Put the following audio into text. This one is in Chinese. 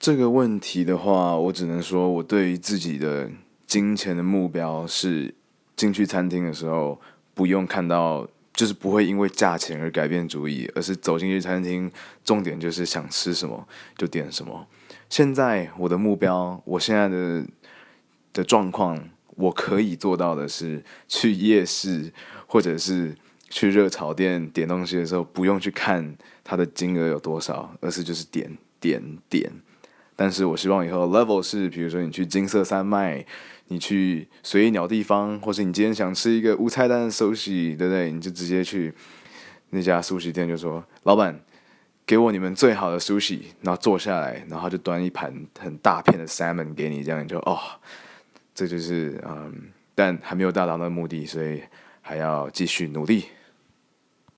这个问题的话，我只能说，我对于自己的金钱的目标是进去餐厅的时候，不用看到，就是不会因为价钱而改变主意，而是走进去餐厅，重点就是想吃什么就点什么。现在我的目标，我现在的的状况，我可以做到的是去夜市或者是去热炒店点东西的时候，不用去看它的金额有多少，而是就是点点点。但是我希望以后 level 是，比如说你去金色山脉，你去随意鸟地方，或是你今天想吃一个无菜单的寿喜对不对？你就直接去那家寿喜店，就说老板给我你们最好的寿喜然后坐下来，然后就端一盘很大片的 salmon 给你，这样你就哦，这就是嗯，但还没有达到那个目的，所以还要继续努力。